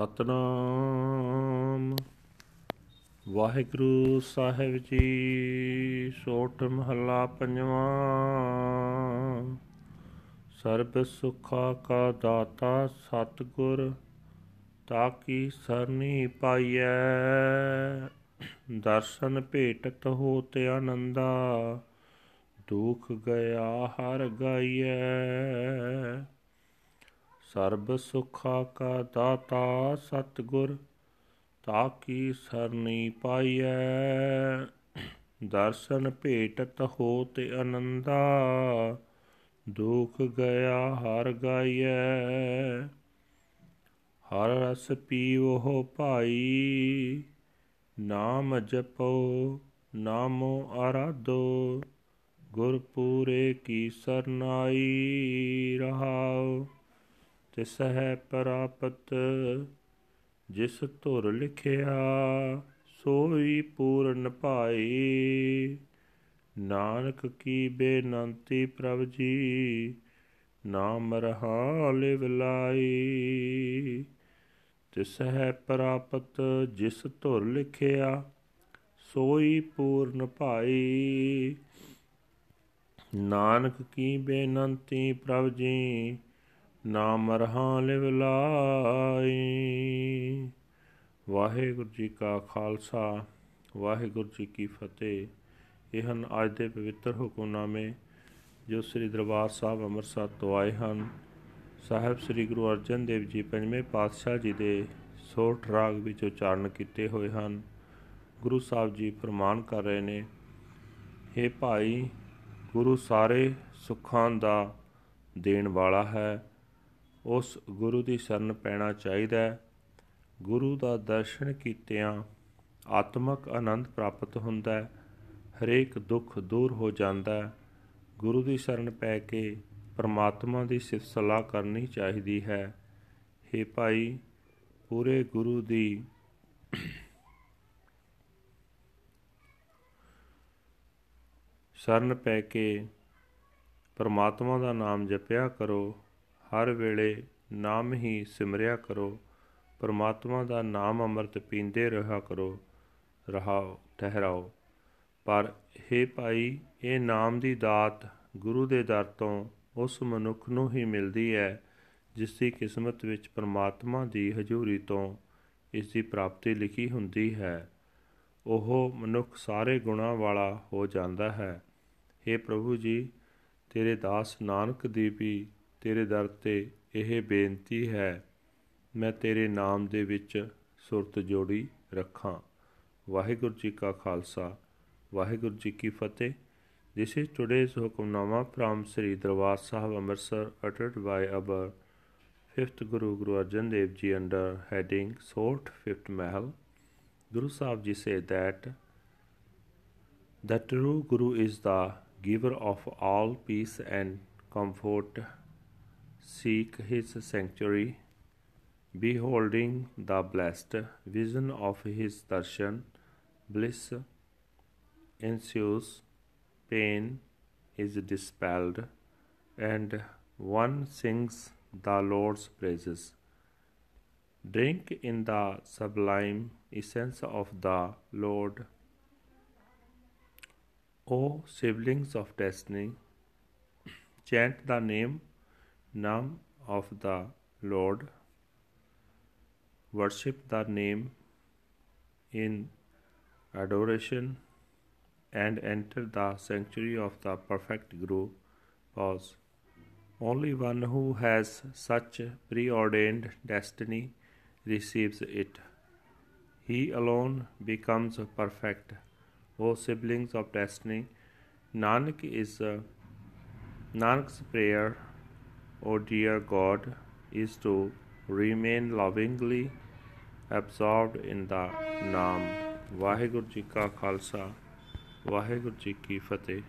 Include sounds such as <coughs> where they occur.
ਸਤਨਾਮ। ਵਾਹਿਗੁਰੂ ਸਾਹਿਬ ਜੀ, ਸੋਠ ਮਹੱਲਾ ਪੰਜਵਾਂ। ਸਰਬ ਸੁਖਾ ਕਾ ਦਾਤਾ ਸਤਗੁਰ ਤਾਕੀ ਸਰਨੀ ਪਾਈਐ। ਦਰਸ਼ਨ ਭੇਟਤ ਹੋਤ ਆਨੰਦਾ, ਦੁਖ ਗਿਆ ਹਰ ਗਾਈਐ। ਸਰਬ ਸੁਖਾ ਕਾ ਦਾਤਾ ਸਤਗੁਰ ਤਾਕੀ ਸਰਨੀ ਪਾਈਐ? ਦਰਸ਼ਨ ਭੇਟਤ ਹੋਤ ਆਨੰਦਾ ਦੁਖ ਗਿਆ ਹਰ ਗਾਈਐ। ਹਰ ਰਸ ਪੀਵੋ ਭਾਈ, ਨਾਮ ਜਪੋ, ਨਾਮੋ ਆਰਾਧੋ ਗੁਰ ਪੂਰੇ ਕੀ ਸਰਨਾਈ ਰਹਾਉ। ਤਿਸ ਹੈ ਪ੍ਰਾਪਤ, ਜਿਸ ਧੁਰ ਲਿਖਿਆ, ਸੋਈ ਪੂਰਨ ਭਾਈ। ਨਾਨਕ ਕੀ ਬੇਨੰਤੀ ਪ੍ਰਭ ਜੀ, ਨਾਮ ਰਹਾ ਲਿਵ ਲਾਈ। ਤਿਸ ਹੈ ਪ੍ਰਾਪਤ, ਜਿਸ ਧੁਰ ਲਿਖਿਆ, ਸੋਈ ਪੂਰਨ ਭਾਈ। ਨਾਨਕ ਕੀ ਬੇਨੰਤੀ ਪ੍ਰਭ ਜੀ ਨਾਮ ਰਹਾ ਲਿਵ ਲਾਈ। ਵਾਹਿਗੁਰੂ ਜੀ ਕਾ ਖਾਲਸਾ, ਵਾਹਿਗੁਰੂ ਜੀ ਕੀ ਫਤਿਹ। ਇਹ ਹਨ ਅੱਜ ਦੇ ਪਵਿੱਤਰ ਹੁਕਮਨਾਮੇ ਜੋ ਸ੍ਰੀ ਦਰਬਾਰ ਸਾਹਿਬ ਅੰਮ੍ਰਿਤਸਰ ਤੋਂ ਆਏ ਹਨ, ਸਾਹਿਬ ਸ੍ਰੀ ਗੁਰੂ ਅਰਜਨ ਦੇਵ ਜੀ ਪੰਜਵੇਂ ਪਾਤਸ਼ਾਹ ਜੀ ਦੇ ਸੋਠ ਰਾਗ ਵਿੱਚ ਉਚਾਰਨ ਕੀਤੇ ਹੋਏ ਹਨ। ਗੁਰੂ ਸਾਹਿਬ ਜੀ ਫਰਮਾਨ ਕਰ ਰਹੇ ਨੇ हे ਭਾਈ, ਗੁਰੂ ਸਾਰੇ ਸੁੱਖਾਂ ਦਾ ਦੇਣ ਵਾਲਾ ਹੈ ਉਸ ਗੁਰੂ ਦੀ ਸ਼ਰਨ ਪੈਣਾ ਚਾਹੀਦਾ ਹੈ। ਗੁਰੂ ਦਾ ਦਰਸ਼ਨ ਕੀਤਿਆਂ ਆਤਮਿਕ ਆਨੰਦ ਪ੍ਰਾਪਤ ਹੁੰਦਾ ਹੈ। ਹਰੇਕ ਦੁੱਖ ਦੂਰ ਹੋ ਜਾਂਦਾ ਹੈ। ਗੁਰੂ ਦੀ ਸ਼ਰਨ ਪੈ ਕੇ ਪਰਮਾਤਮਾ ਦੀ ਸਿਫਤ ਸਲਾਹ ਕਰਨੀ ਚਾਹੀਦੀ ਹੈ। हे ਭਾਈ, ਪੂਰੇ ਗੁਰੂ ਦੀ ਸ਼ਰਨ ਪੈ ਕੇ ਪਰਮਾਤਮਾ ਦਾ ਨਾਮ ਜਪਿਆ ਕਰੋ। ਹਰ ਵੇਲੇ ਨਾਮ ਹੀ ਸਿਮਰਿਆ ਕਰੋ। ਪਰਮਾਤਮਾ ਦਾ ਨਾਮ ਅੰਮ੍ਰਿਤ ਪੀਂਦੇ ਰਹਾ ਕਰੋ, ਰਹਾਓ, ਠਹਿਰਾਓ। ਪਰ हे ਭਾਈ, ਇਹ ਨਾਮ ਦੀ ਦਾਤ ਗੁਰੂ ਦੇ ਦਰ ਤੋਂ ਉਸ ਮਨੁੱਖ ਨੂੰ ਹੀ ਮਿਲਦੀ ਹੈ, ਜਿਸ ਦੀ ਕਿਸਮਤ ਵਿੱਚ ਪਰਮਾਤਮਾ ਦੀ ਹਜ਼ੂਰੀ ਤੋਂ ਇਸ ਦੀ ਪ੍ਰਾਪਤੀ ਲਿਖੀ ਹੁੰਦੀ ਹੈ। ਉਹ ਮਨੁੱਖ ਸਾਰੇ ਗੁਣਾਂ ਵਾਲਾ ਹੋ ਜਾਂਦਾ ਹੈ। हे ਪ੍ਰਭੂ ਜੀ, ਤੇਰੇ ਦਾਸ ਨਾਨਕ ਦੀ ਵੀ ਤੇਰੇ ਦਰ ਤੇ ਇਹ ਬੇਨਤੀ ਹੈ ਮੈਂ ਤੇਰੇ ਨਾਮ ਦੇ ਵਿੱਚ ਸੁਰਤ ਜੋੜੀ ਰੱਖਾਂ ਵਾਹਿਗੁਰੂ ਜੀ ਕਾ ਖਾਲਸਾ ਵਾਹਿਗੁਰੂ ਜੀ ਕੀ ਫਤਿਹ This is today's Hukamnama from Sri Darbar Sahib Amritsar uttered by our fifth Guru Guru Arjan Dev Ji under heading Sort Fifth Mahal. Guru Sahib Ji said that the true Guru is the giver of all peace and comfort. Seek his sanctuary, beholding the blessed vision of his darshan, bliss ensues pain is dispelled, and one sings the Lord's praises. Drink in the sublime essence of the Lord. O siblings of destiny, <coughs> chant the name Nam of the Lord. Worship the name in adoration and enter the sanctuary of the perfect Guru. Pause. Only one who has such preordained destiny receives it. He alone becomes perfect. O siblings of destiny, Nanak is uh, Nanak's prayer, O dear God, is to remain lovingly absorbed in the Naam. Waheguru ji ਕਾ ਖਾਲਸਾ ਵਾਹਿਗੁਰੂ ਜੀ ਕੀ ਫਤਿਹ